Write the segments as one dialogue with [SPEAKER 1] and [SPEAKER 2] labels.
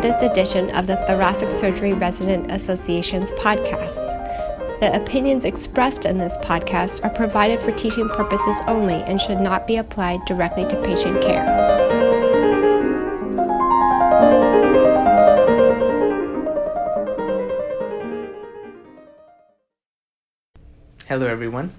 [SPEAKER 1] this edition of the Thoracic Surgery Resident Association's podcast. The opinions expressed in this podcast are provided for teaching purposes only and should not be applied directly to patient care.
[SPEAKER 2] Hello, everyone.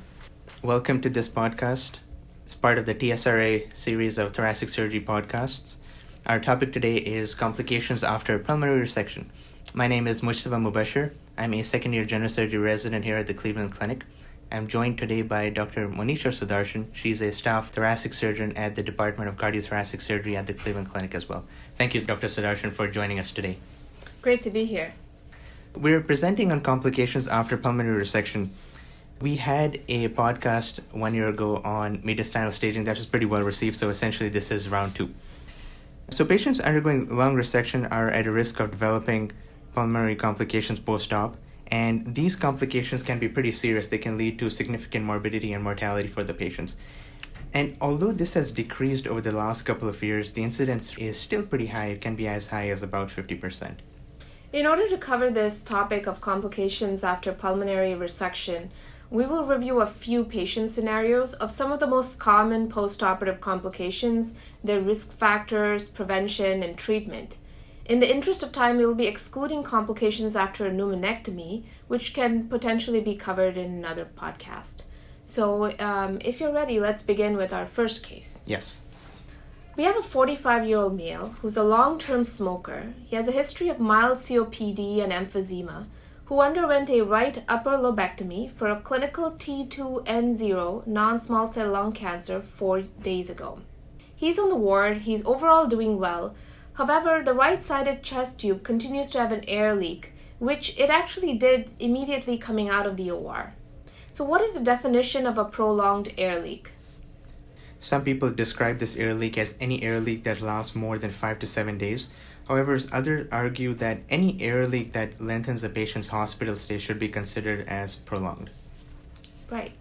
[SPEAKER 2] Welcome to this podcast. It's part of the TSRA series of thoracic surgery podcasts. Our topic today is complications after pulmonary resection. My name is Mujtaba Mubashir. I'm a second year general surgery resident here at the Cleveland Clinic. I'm joined today by Dr. Monisha Sudarshan. She's a staff thoracic surgeon at the Department of Cardiothoracic Surgery at the Cleveland Clinic as well. Thank you, Dr. Sudarshan, for joining us today.
[SPEAKER 3] Great to be here.
[SPEAKER 2] We're presenting on complications after pulmonary resection. We had a podcast one year ago on mediastinal staging that was pretty well received, so essentially this is round two. So, patients undergoing lung resection are at a risk of developing pulmonary complications post op, and these complications can be pretty serious. They can lead to significant morbidity and mortality for the patients. And although this has decreased over the last couple of years, the incidence is still pretty high. It can be as high as about 50%.
[SPEAKER 3] In order to cover this topic of complications after pulmonary resection, we will review a few patient scenarios of some of the most common postoperative complications, their risk factors, prevention, and treatment. In the interest of time, we will be excluding complications after a pneumonectomy, which can potentially be covered in another podcast. So, um, if you're ready, let's begin with our first case.
[SPEAKER 2] Yes.
[SPEAKER 3] We have a 45 year old male who's a long term smoker. He has a history of mild COPD and emphysema who underwent a right upper lobectomy for a clinical T2N0 non small cell lung cancer four days ago. He's on the ward, he's overall doing well. However, the right sided chest tube continues to have an air leak, which it actually did immediately coming out of the OR. So, what is the definition of a prolonged air leak?
[SPEAKER 2] Some people describe this air leak as any air leak that lasts more than 5 to 7 days. However, others argue that any air leak that lengthens a patient's hospital stay should be considered as prolonged.
[SPEAKER 3] Right.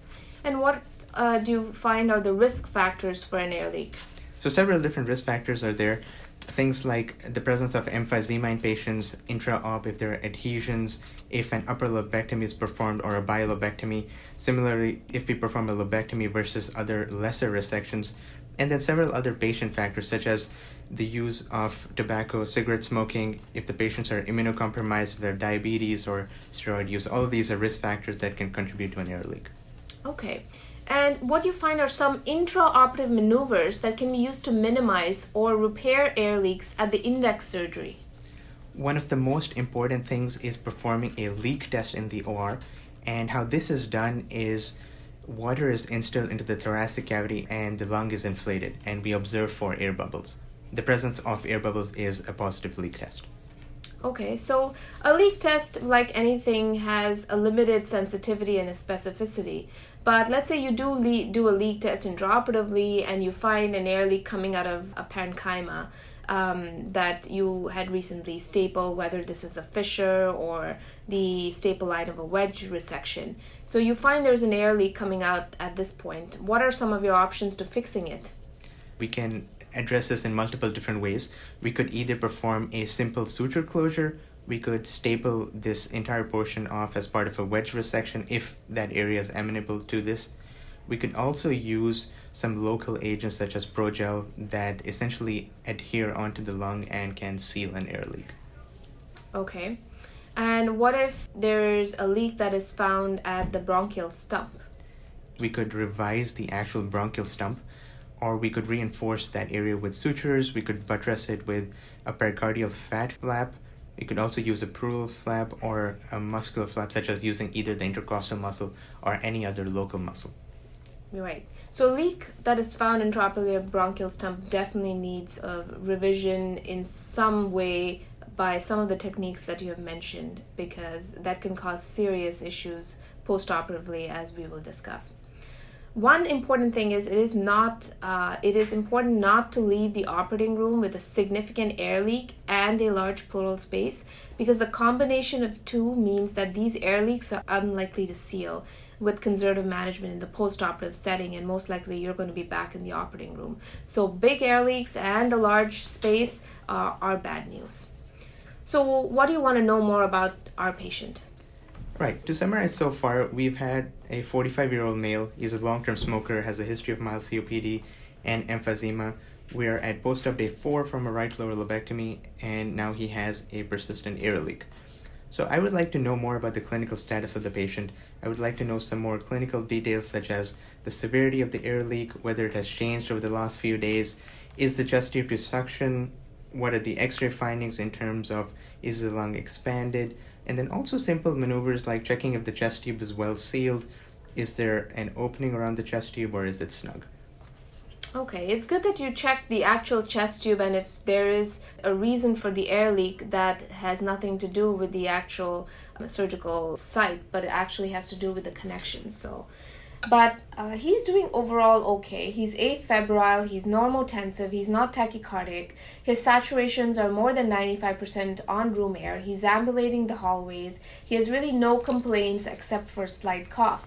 [SPEAKER 3] And what uh, do you find are the risk factors for an air leak?
[SPEAKER 2] So, several different risk factors are there. Things like the presence of emphysema in patients, intra-op if there are adhesions, if an upper lobectomy is performed or a bilobectomy. Similarly, if we perform a lobectomy versus other lesser resections, and then several other patient factors such as the use of tobacco, cigarette smoking, if the patients are immunocompromised, if they have diabetes or steroid use, all of these are risk factors that can contribute to an air leak.
[SPEAKER 3] Okay. And what you find are some intraoperative maneuvers that can be used to minimize or repair air leaks at the index surgery.
[SPEAKER 2] One of the most important things is performing a leak test in the OR, and how this is done is water is instilled into the thoracic cavity and the lung is inflated, and we observe for air bubbles. The presence of air bubbles is a positive leak test.
[SPEAKER 3] Okay, so a leak test, like anything, has a limited sensitivity and a specificity. But let's say you do le- do a leak test intraoperatively and you find an air leak coming out of a parenchyma um, that you had recently stapled, whether this is a fissure or the staple line of a wedge resection. So you find there's an air leak coming out at this point. What are some of your options to fixing it?
[SPEAKER 2] We can address this in multiple different ways. We could either perform a simple suture closure, we could staple this entire portion off as part of a wedge resection if that area is amenable to this. We could also use some local agents such as Progel that essentially adhere onto the lung and can seal an air leak.
[SPEAKER 3] Okay. And what if there's a leak that is found at the bronchial stump?
[SPEAKER 2] We could revise the actual bronchial stump, or we could reinforce that area with sutures. We could buttress it with a pericardial fat flap. We could also use a pleural flap or a muscular flap, such as using either the intercostal muscle or any other local muscle.
[SPEAKER 3] Right. So, leak that is found intraoperatively of bronchial stump definitely needs a revision in some way by some of the techniques that you have mentioned because that can cause serious issues postoperatively, as we will discuss. One important thing is it is not uh, it is important not to leave the operating room with a significant air leak and a large pleural space because the combination of two means that these air leaks are unlikely to seal with conservative management in the postoperative setting and most likely you're going to be back in the operating room. So big air leaks and a large space uh, are bad news. So, what do you want to know more about our patient?
[SPEAKER 2] Right. To summarize so far, we've had a 45 year old male. He's a long term smoker, has a history of mild COPD and emphysema. We are at post op day 4 from a right lower lobectomy, and now he has a persistent air leak. So, I would like to know more about the clinical status of the patient. I would like to know some more clinical details, such as the severity of the air leak, whether it has changed over the last few days, is the chest tube to suction, what are the x ray findings in terms of is the lung expanded, and then also simple maneuvers like checking if the chest tube is well sealed, is there an opening around the chest tube, or is it snug?
[SPEAKER 3] Okay, it's good that you check the actual chest tube and if there is a reason for the air leak that has nothing to do with the actual uh, surgical site, but it actually has to do with the connection. So but uh, he's doing overall okay. He's afebrile, he's normotensive, he's not tachycardic. His saturations are more than 95% on room air. He's ambulating the hallways. He has really no complaints except for slight cough.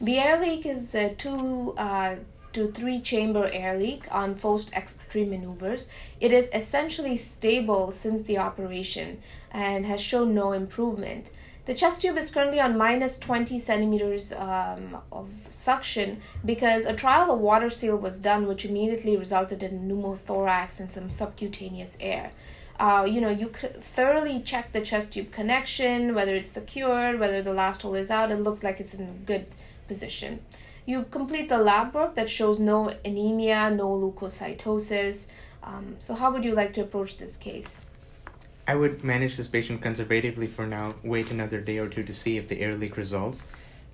[SPEAKER 3] The air leak is a two uh, to three chamber air leak on forced expiratory maneuvers. It is essentially stable since the operation and has shown no improvement. The chest tube is currently on minus 20 centimeters um, of suction because a trial of water seal was done, which immediately resulted in pneumothorax and some subcutaneous air. Uh, you know, you thoroughly check the chest tube connection, whether it's secured, whether the last hole is out. It looks like it's in a good position. You complete the lab work that shows no anemia, no leukocytosis. Um, so, how would you like to approach this case?
[SPEAKER 2] I would manage this patient conservatively for now, wait another day or two to see if the air leak resolves.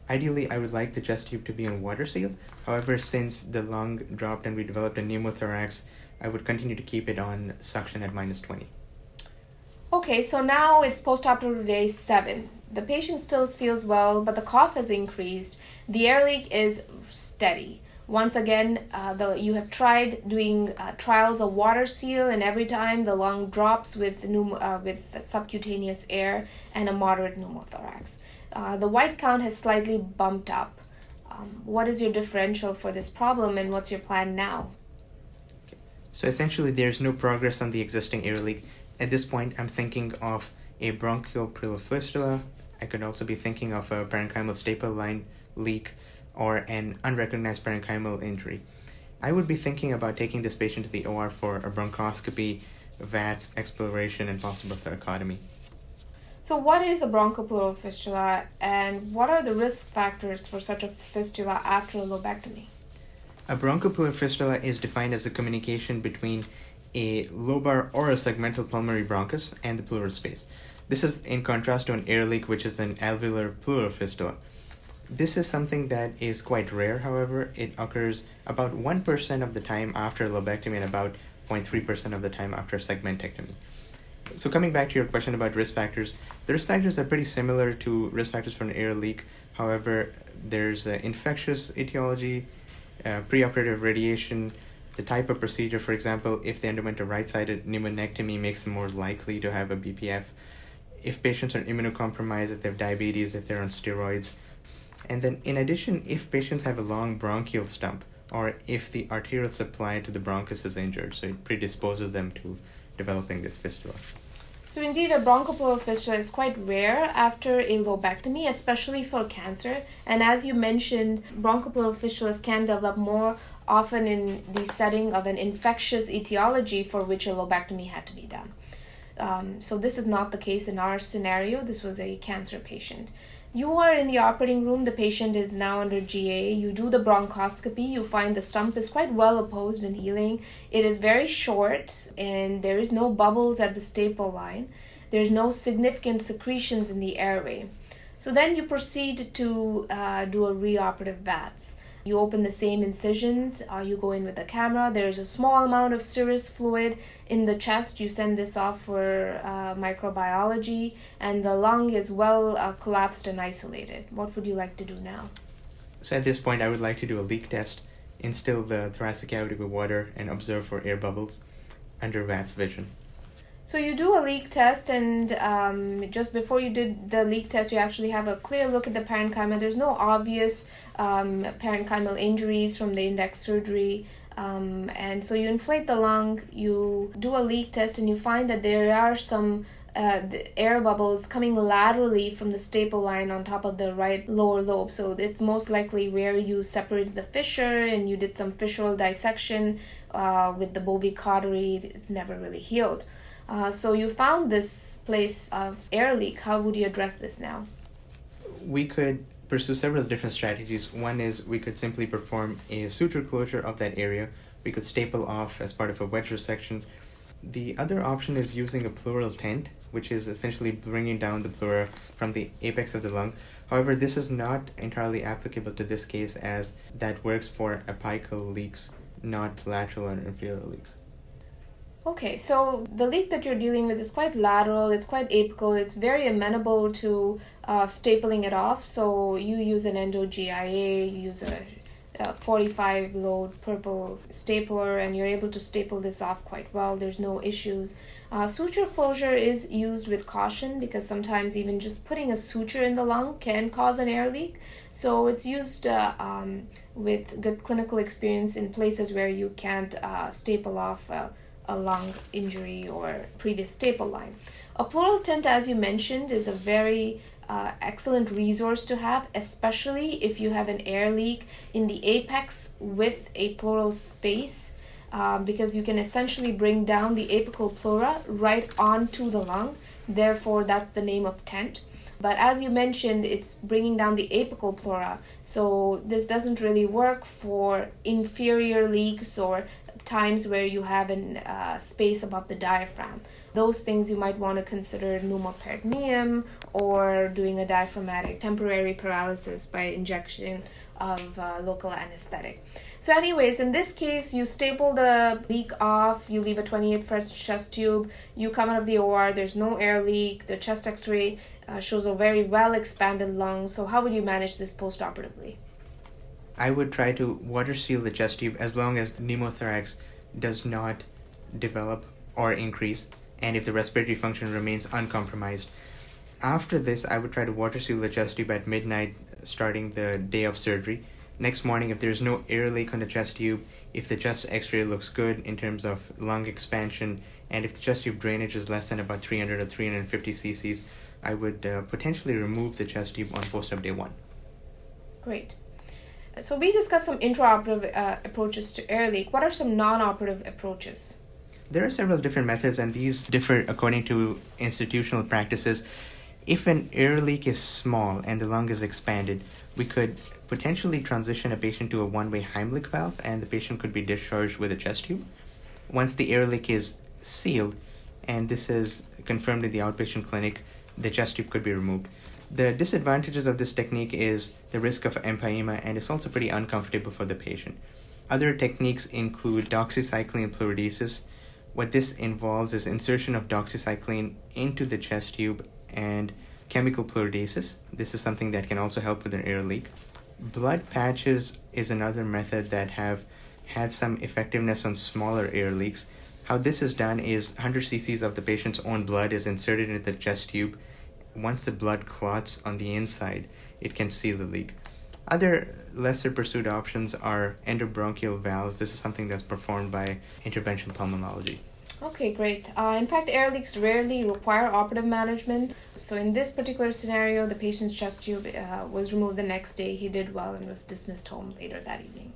[SPEAKER 2] Ideally, I would like the chest tube to be on water seal. However, since the lung dropped and we developed a pneumothorax, I would continue to keep it on suction at minus 20.
[SPEAKER 3] Okay, so now it's postoperative day 7. The patient still feels well, but the cough has increased. The air leak is steady. Once again, uh, the, you have tried doing uh, trials of water seal, and every time the lung drops with, pneum- uh, with subcutaneous air and a moderate pneumothorax. Uh, the white count has slightly bumped up. Um, what is your differential for this problem, and what's your plan now?
[SPEAKER 2] So essentially, there's no progress on the existing air leak. At this point, I'm thinking of a bronchial fistula. I could also be thinking of a parenchymal staple line leak or an unrecognized parenchymal injury. I would be thinking about taking this patient to the OR for a bronchoscopy, VATS, exploration, and possible thoracotomy.
[SPEAKER 3] So, what is a bronchopleural fistula, and what are the risk factors for such a fistula after a lobectomy?
[SPEAKER 2] A bronchopleural fistula is defined as a communication between a lobar or a segmental pulmonary bronchus and the pleural space. This is in contrast to an air leak, which is an alveolar pleural fistula. This is something that is quite rare, however. It occurs about 1% of the time after lobectomy and about 0.3% of the time after segmentectomy. So, coming back to your question about risk factors, the risk factors are pretty similar to risk factors for an air leak. However, there's uh, infectious etiology, uh, preoperative radiation, the type of procedure, for example, if they underwent a right sided pneumonectomy, makes them more likely to have a BPF. If patients are immunocompromised, if they have diabetes, if they're on steroids, and then, in addition, if patients have a long bronchial stump or if the arterial supply to the bronchus is injured, so it predisposes them to developing this fistula.
[SPEAKER 3] So, indeed, a bronchopleural fistula is quite rare after a lobectomy, especially for cancer. And as you mentioned, bronchopleural fistulas can develop more often in the setting of an infectious etiology for which a lobectomy had to be done. Um, so, this is not the case in our scenario. This was a cancer patient. You are in the operating room, the patient is now under GA. You do the bronchoscopy, you find the stump is quite well opposed and healing. It is very short, and there is no bubbles at the staple line. There's no significant secretions in the airway. So then you proceed to uh, do a reoperative VATS. You open the same incisions, uh, you go in with the camera. There's a small amount of serous fluid in the chest. You send this off for uh, microbiology, and the lung is well uh, collapsed and isolated. What would you like to do now?
[SPEAKER 2] So at this point, I would like to do a leak test, instill the thoracic cavity with water, and observe for air bubbles under VATS vision.
[SPEAKER 3] So you do a leak test, and um, just before you did the leak test, you actually have a clear look at the parenchyma. There's no obvious um, parenchymal injuries from the index surgery. Um, and so you inflate the lung, you do a leak test, and you find that there are some uh, air bubbles coming laterally from the staple line on top of the right lower lobe. So it's most likely where you separated the fissure and you did some fissural dissection uh, with the Bovie cautery. It never really healed. Uh, so you found this place of air leak. How would you address this now?
[SPEAKER 2] We could pursue several different strategies. One is we could simply perform a suture closure of that area. We could staple off as part of a wedge resection. The other option is using a pleural tent, which is essentially bringing down the pleura from the apex of the lung. However, this is not entirely applicable to this case as that works for apical leaks, not lateral or inferior leaks.
[SPEAKER 3] Okay, so the leak that you're dealing with is quite lateral, it's quite apical, it's very amenable to uh, stapling it off. So you use an endo GIA, you use a, a 45 load purple stapler, and you're able to staple this off quite well. There's no issues. Uh, suture closure is used with caution because sometimes even just putting a suture in the lung can cause an air leak. So it's used uh, um, with good clinical experience in places where you can't uh, staple off uh, a lung injury or previous staple line. A pleural tent, as you mentioned, is a very uh, excellent resource to have, especially if you have an air leak in the apex with a pleural space, uh, because you can essentially bring down the apical pleura right onto the lung. Therefore, that's the name of tent. But as you mentioned, it's bringing down the apical pleura. So this doesn't really work for inferior leaks or times where you have a uh, space above the diaphragm. Those things you might want to consider pneumoperitoneum or doing a diaphragmatic temporary paralysis by injection of uh, local anesthetic. So, anyways, in this case, you staple the leak off, you leave a 28 French chest tube, you come out of the OR, there's no air leak, the chest x ray uh, shows a very well expanded lung. So, how would you manage this post operatively?
[SPEAKER 2] I would try to water seal the chest tube as long as pneumothorax does not develop or increase and if the respiratory function remains uncompromised. After this, I would try to water seal the chest tube at midnight starting the day of surgery. Next morning, if there's no air leak on the chest tube, if the chest x ray looks good in terms of lung expansion, and if the chest tube drainage is less than about 300 or 350 cc's, I would uh, potentially remove the chest tube on post op day one.
[SPEAKER 3] Great. So we discussed some intraoperative uh, approaches to air leak. What are some non-operative approaches?
[SPEAKER 2] There are several different methods, and these differ according to institutional practices. If an air leak is small and the lung is expanded, we could potentially transition a patient to a one-way Heimlich valve, and the patient could be discharged with a chest tube. Once the air leak is sealed, and this is confirmed in the outpatient clinic, the chest tube could be removed. The disadvantages of this technique is the risk of empyema and it's also pretty uncomfortable for the patient. Other techniques include doxycycline pleurodesis. What this involves is insertion of doxycycline into the chest tube and chemical pleurodesis. This is something that can also help with an air leak. Blood patches is another method that have had some effectiveness on smaller air leaks. How this is done is 100 cc's of the patient's own blood is inserted into the chest tube once the blood clots on the inside, it can seal the leak. Other lesser pursued options are endobronchial valves. This is something that's performed by intervention pulmonology.
[SPEAKER 3] Okay, great. Uh, in fact, air leaks rarely require operative management. So, in this particular scenario, the patient's chest tube uh, was removed the next day. He did well and was dismissed home later that evening.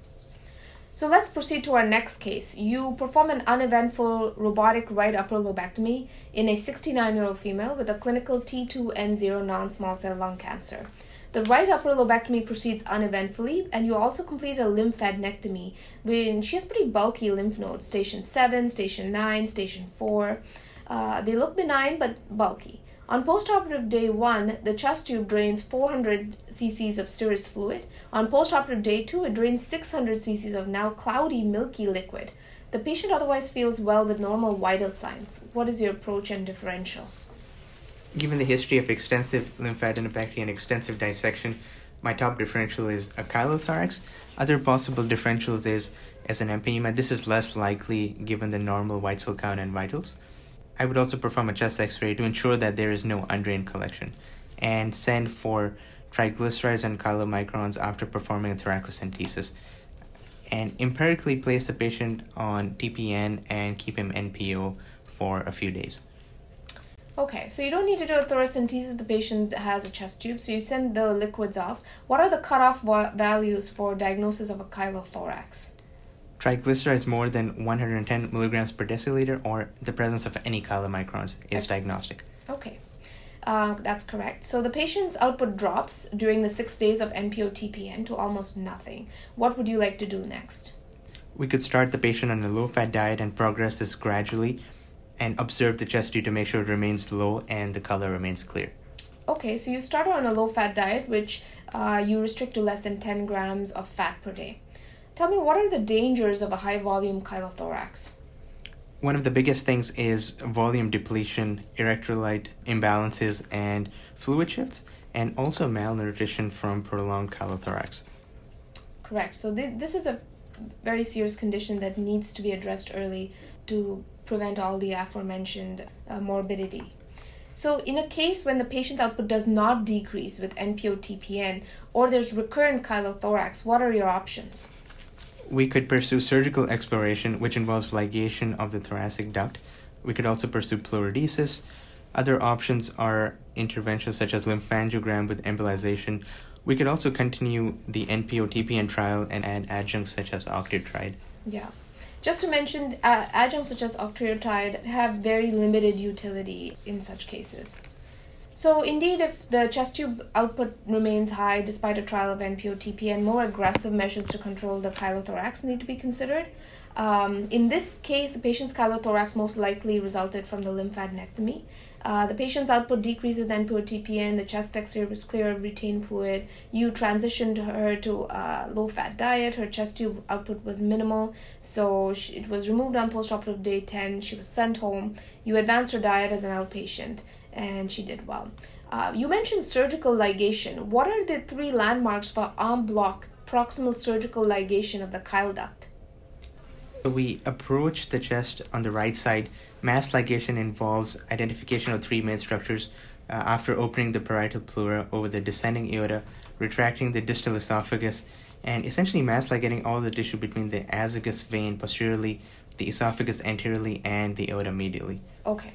[SPEAKER 3] So let's proceed to our next case. You perform an uneventful robotic right upper lobectomy in a 69 year old female with a clinical T2N0 non small cell lung cancer. The right upper lobectomy proceeds uneventfully, and you also complete a lymphadenectomy when she has pretty bulky lymph nodes, station 7, station 9, station 4. Uh, they look benign but bulky. On postoperative day 1, the chest tube drains 400 cc's of serous fluid. On postoperative day 2, it drains 600 cc's of now cloudy, milky liquid. The patient otherwise feels well with normal vital signs. What is your approach and differential?
[SPEAKER 2] Given the history of extensive lymphadenopathy and extensive dissection, my top differential is a chylothorax. Other possible differentials is as an empyema. This is less likely given the normal white cell count and vitals. I would also perform a chest x ray to ensure that there is no undrained collection and send for triglycerides and chylomicrons after performing a thoracocentesis and empirically place the patient on TPN and keep him NPO for a few days.
[SPEAKER 3] Okay, so you don't need to do a thoracentesis the patient has a chest tube, so you send the liquids off. What are the cutoff values for diagnosis of a chylothorax?
[SPEAKER 2] Triglycerides more than 110 milligrams per deciliter or the presence of any chylomicrons is diagnostic.
[SPEAKER 3] Okay, uh, that's correct. So the patient's output drops during the six days of NPO-TPN to almost nothing. What would you like to do next?
[SPEAKER 2] We could start the patient on a low fat diet and progress this gradually and observe the chest tube to make sure it remains low and the color remains clear.
[SPEAKER 3] Okay, so you start on a low fat diet, which uh, you restrict to less than 10 grams of fat per day. Tell me, what are the dangers of a high volume chylothorax?
[SPEAKER 2] One of the biggest things is volume depletion, electrolyte imbalances, and fluid shifts, and also malnutrition from prolonged chylothorax.
[SPEAKER 3] Correct. So, th- this is a very serious condition that needs to be addressed early to prevent all the aforementioned uh, morbidity. So, in a case when the patient's output does not decrease with NPO-TPN or there's recurrent chylothorax, what are your options?
[SPEAKER 2] We could pursue surgical exploration, which involves ligation of the thoracic duct. We could also pursue pleurodesis. Other options are interventions such as lymphangiogram with embolization. We could also continue the NPO-TPN trial and add adjuncts such as octreotide.
[SPEAKER 3] Yeah. Just to mention, uh, adjuncts such as octreotide have very limited utility in such cases. So, indeed, if the chest tube output remains high despite a trial of NPO-TPN, more aggressive measures to control the chylothorax need to be considered. Um, in this case, the patient's chylothorax most likely resulted from the lymphadenectomy. Uh, the patient's output decreased with NPO-TPN, the chest X-ray was clear of retained fluid. You transitioned her to a low-fat diet. Her chest tube output was minimal, so she, it was removed on postoperative day 10. She was sent home. You advanced her diet as an outpatient, and she did well. Uh, you mentioned surgical ligation. What are the three landmarks for arm block proximal surgical ligation of the chyle duct?
[SPEAKER 2] So we approach the chest on the right side. Mass ligation involves identification of three main structures uh, after opening the parietal pleura over the descending aorta, retracting the distal esophagus, and essentially mass ligating all the tissue between the azygos vein posteriorly, the esophagus anteriorly, and the aorta medially.
[SPEAKER 3] Okay.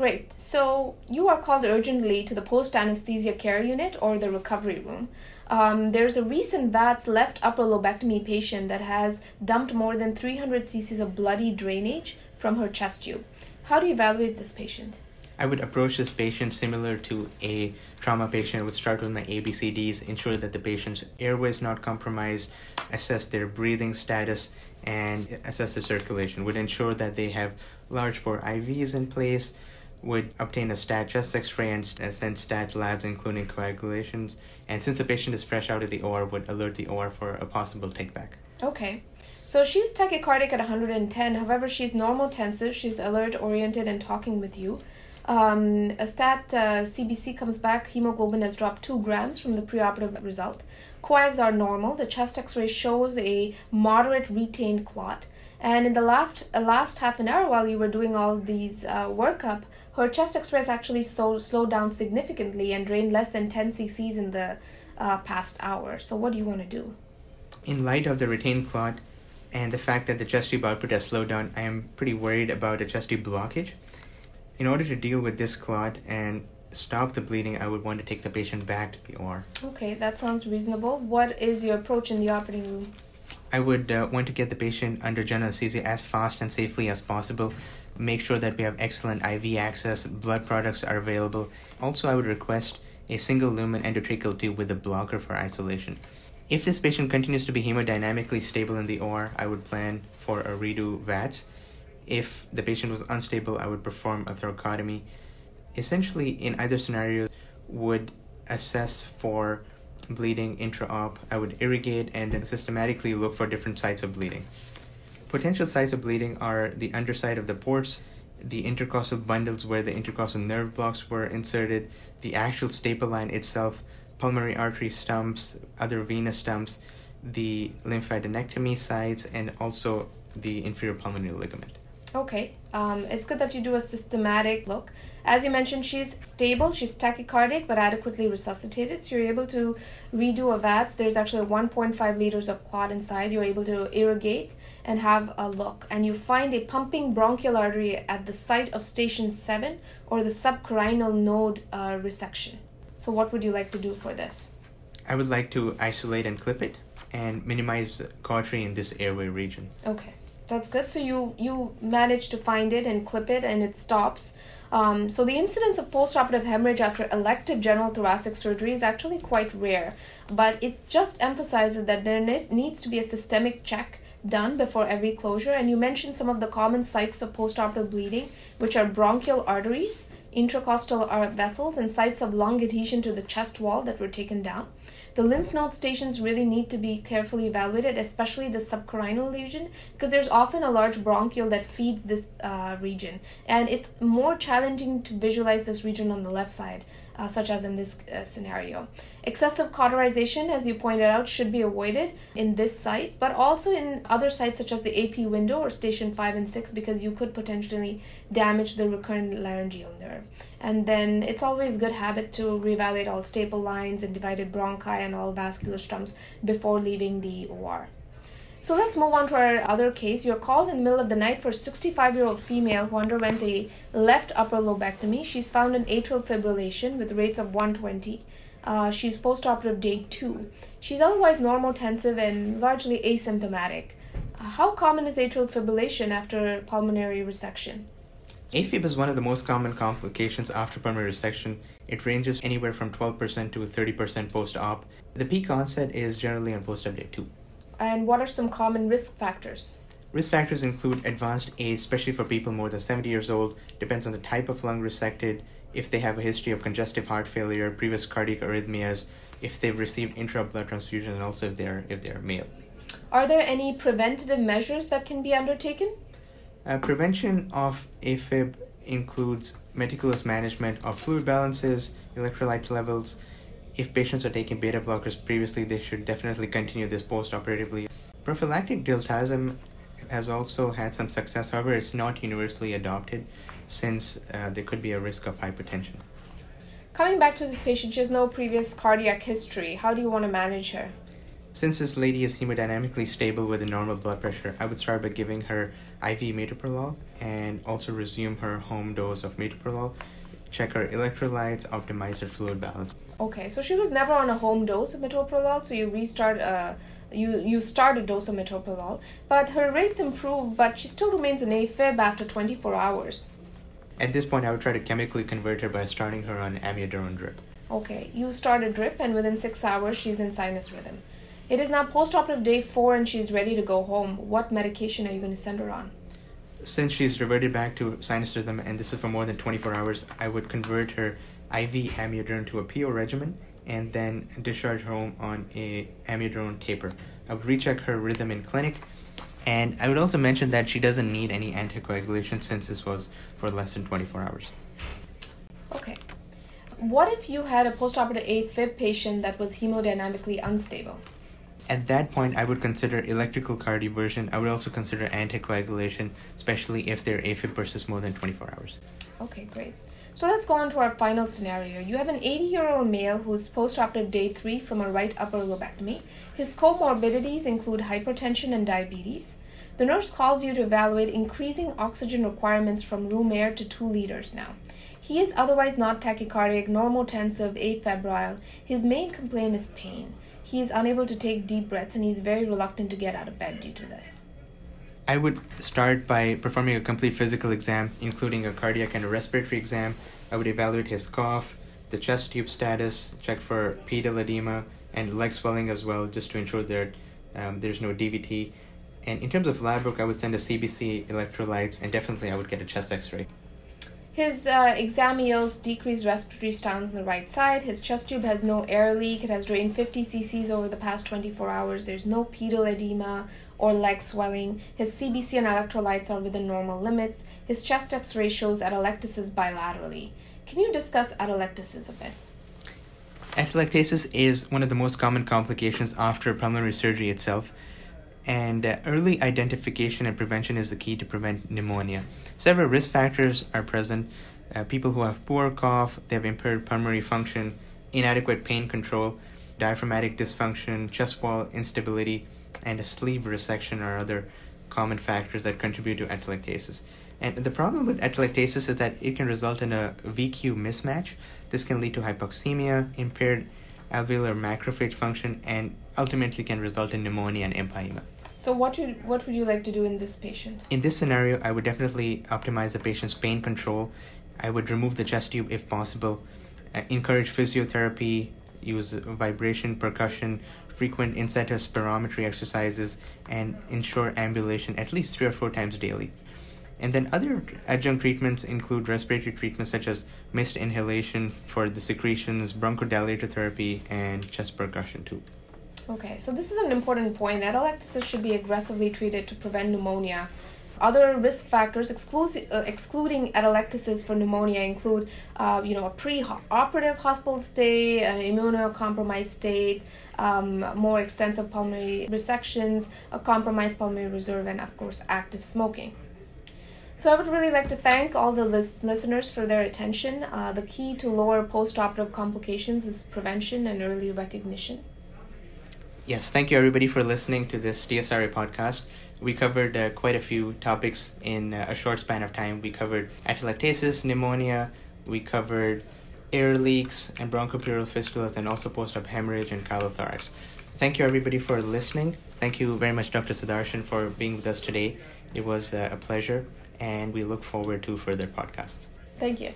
[SPEAKER 3] Great. So you are called urgently to the post anesthesia care unit or the recovery room. Um, there's a recent VATS left upper lobectomy patient that has dumped more than 300 cc's of bloody drainage from her chest tube. How do you evaluate this patient?
[SPEAKER 2] I would approach this patient similar to a trauma patient. I would start with my ABCDs, ensure that the patient's airway is not compromised, assess their breathing status, and assess the circulation. Would ensure that they have large bore IVs in place, would obtain a stat chest x-ray and send stat labs including coagulations and since the patient is fresh out of the OR would alert the OR for a possible takeback.
[SPEAKER 3] Okay. So she's tachycardic at 110. However, she's normal normotensive. She's alert, oriented, and talking with you. Um, a stat uh, CBC comes back. Hemoglobin has dropped 2 grams from the preoperative result. Coags are normal. The chest x ray shows a moderate retained clot. And in the last, uh, last half an hour while you were doing all these uh, workup, her chest x-rays actually so, slowed down significantly and drained less than 10 cc's in the uh, past hour. So what do you want to do?
[SPEAKER 2] In light of the retained clot and the fact that the chest tube output has slowed down, I am pretty worried about a chest tube blockage. In order to deal with this clot and stop the bleeding, I would want to take the patient back to the OR.
[SPEAKER 3] Okay, that sounds reasonable. What is your approach in the operating room?
[SPEAKER 2] I would uh, want to get the patient under general anesthesia as fast and safely as possible. Make sure that we have excellent IV access, blood products are available. Also, I would request a single lumen endotracheal tube with a blocker for isolation. If this patient continues to be hemodynamically stable in the OR, I would plan for a redo VATS. If the patient was unstable, I would perform a thoracotomy. Essentially, in either scenario, would assess for bleeding intra-op. I would irrigate and then systematically look for different sites of bleeding. Potential sites of bleeding are the underside of the ports, the intercostal bundles where the intercostal nerve blocks were inserted, the actual staple line itself, pulmonary artery stumps, other venous stumps, the lymphadenectomy sites, and also the inferior pulmonary ligament.
[SPEAKER 3] Okay, um, it's good that you do a systematic look. As you mentioned, she's stable, she's tachycardic but adequately resuscitated. So you're able to redo a VATS. There's actually 1.5 liters of clot inside. You're able to irrigate and have a look. And you find a pumping bronchial artery at the site of station 7 or the subcarinal node uh, resection. So, what would you like to do for this?
[SPEAKER 2] I would like to isolate and clip it and minimize cautery in this airway region.
[SPEAKER 3] Okay, that's good. So you you manage to find it and clip it, and it stops. Um, so the incidence of postoperative hemorrhage after elective general thoracic surgery is actually quite rare, but it just emphasizes that there ne- needs to be a systemic check done before every closure. And you mentioned some of the common sites of postoperative bleeding, which are bronchial arteries, intercostal vessels, and sites of lung adhesion to the chest wall that were taken down. The lymph node stations really need to be carefully evaluated, especially the subcarinal region, because there's often a large bronchiole that feeds this uh, region, and it's more challenging to visualize this region on the left side uh, such as in this uh, scenario. Excessive cauterization, as you pointed out, should be avoided in this site, but also in other sites such as the AP window or station 5 and 6 because you could potentially damage the recurrent laryngeal nerve. And then it's always good habit to reevaluate all staple lines and divided bronchi and all vascular stumps before leaving the OR. So let's move on to our other case. You're called in the middle of the night for a 65 year old female who underwent a left upper lobectomy. She's found in atrial fibrillation with rates of 120. Uh, she's postoperative day two. She's otherwise normotensive and largely asymptomatic. How common is atrial fibrillation after pulmonary resection?
[SPEAKER 2] AFib is one of the most common complications after pulmonary resection. It ranges anywhere from 12% to 30% post op. The peak onset is generally on post op day 2.
[SPEAKER 3] And what are some common risk factors?
[SPEAKER 2] Risk factors include advanced age, especially for people more than 70 years old, depends on the type of lung resected, if they have a history of congestive heart failure, previous cardiac arrhythmias, if they've received intra blood transfusion, and also if they're if they're male.
[SPEAKER 3] Are there any preventative measures that can be undertaken?
[SPEAKER 2] Uh, prevention of AFib includes meticulous management of fluid balances, electrolyte levels, if patients are taking beta blockers previously, they should definitely continue this post-operatively. Prophylactic diltiazem has also had some success, however, it's not universally adopted since uh, there could be a risk of hypertension.
[SPEAKER 3] Coming back to this patient, she has no previous cardiac history. How do you want to manage her?
[SPEAKER 2] Since this lady is hemodynamically stable with a normal blood pressure, I would start by giving her IV metoprolol and also resume her home dose of metoprolol check her electrolytes, optimize her fluid balance.
[SPEAKER 3] Okay, so she was never on a home dose of metoprolol, so you restart uh you you start a dose of metoprolol, but her rates improve, but she still remains in AFib after 24 hours.
[SPEAKER 2] At this point, I would try to chemically convert her by starting her on amiodarone drip.
[SPEAKER 3] Okay, you start a drip, and within six hours, she's in sinus rhythm. It is now postoperative day four, and she's ready to go home. What medication are you going to send her on?
[SPEAKER 2] Since she's reverted back to sinus rhythm and this is for more than 24 hours, I would convert her IV amiodarone to a PO regimen and then discharge her home on a amiodarone taper. I would recheck her rhythm in clinic and I would also mention that she doesn't need any anticoagulation since this was for less than 24 hours.
[SPEAKER 3] Okay. What if you had a postoperative AFib patient that was hemodynamically unstable?
[SPEAKER 2] At that point, I would consider electrical cardioversion. I would also consider anticoagulation, especially if their AFib persists more than 24 hours.
[SPEAKER 3] Okay, great. So let's go on to our final scenario. You have an 80 year old male who's postoperative day 3 from a right upper lobectomy. His comorbidities include hypertension and diabetes. The nurse calls you to evaluate increasing oxygen requirements from room air to 2 liters now. He is otherwise not tachycardic, normotensive, afebrile. His main complaint is pain. He is unable to take deep breaths and he's very reluctant to get out of bed due to this.
[SPEAKER 2] I would start by performing a complete physical exam, including a cardiac and a respiratory exam. I would evaluate his cough, the chest tube status, check for pedal edema, and leg swelling as well, just to ensure that um, there's no DVT. And in terms of lab work, I would send a CBC electrolytes, and definitely I would get a chest x ray.
[SPEAKER 3] His uh, exam yields decreased respiratory sounds on the right side. His chest tube has no air leak. It has drained 50 cc's over the past 24 hours. There's no pedal edema or leg swelling. His CBC and electrolytes are within normal limits. His chest x ray shows atelectasis bilaterally. Can you discuss atelectasis a bit?
[SPEAKER 2] Atelectasis is one of the most common complications after pulmonary surgery itself. And uh, early identification and prevention is the key to prevent pneumonia. Several risk factors are present. Uh, people who have poor cough, they have impaired pulmonary function, inadequate pain control, diaphragmatic dysfunction, chest wall instability, and a sleeve resection are other common factors that contribute to atelectasis. And the problem with atelectasis is that it can result in a VQ mismatch. This can lead to hypoxemia, impaired alveolar macrophage function, and ultimately can result in pneumonia and empyema.
[SPEAKER 3] So what would what would you like to do in this patient?
[SPEAKER 2] In this scenario, I would definitely optimize the patient's pain control. I would remove the chest tube if possible, uh, encourage physiotherapy, use vibration, percussion, frequent incentive spirometry exercises, and ensure ambulation at least three or four times daily. And then other adjunct treatments include respiratory treatments such as mist inhalation for the secretions, bronchodilator therapy, and chest percussion too.
[SPEAKER 3] Okay, so this is an important point. Atelectasis should be aggressively treated to prevent pneumonia. Other risk factors exclusi- uh, excluding atelectasis for pneumonia include, uh, you know, a pre-operative hospital stay, uh, immunocompromised state, um, more extensive pulmonary resections, a compromised pulmonary reserve, and of course, active smoking. So I would really like to thank all the lis- listeners for their attention. Uh, the key to lower post-operative complications is prevention and early recognition.
[SPEAKER 2] Yes, thank you everybody for listening to this TSRA podcast. We covered uh, quite a few topics in uh, a short span of time. We covered atelectasis, pneumonia, we covered air leaks and bronchopleural fistulas, and also post-op hemorrhage and chylothorax. Thank you everybody for listening. Thank you very much, Dr. Sudarshan, for being with us today. It was uh, a pleasure and we look forward to further podcasts.
[SPEAKER 3] Thank you.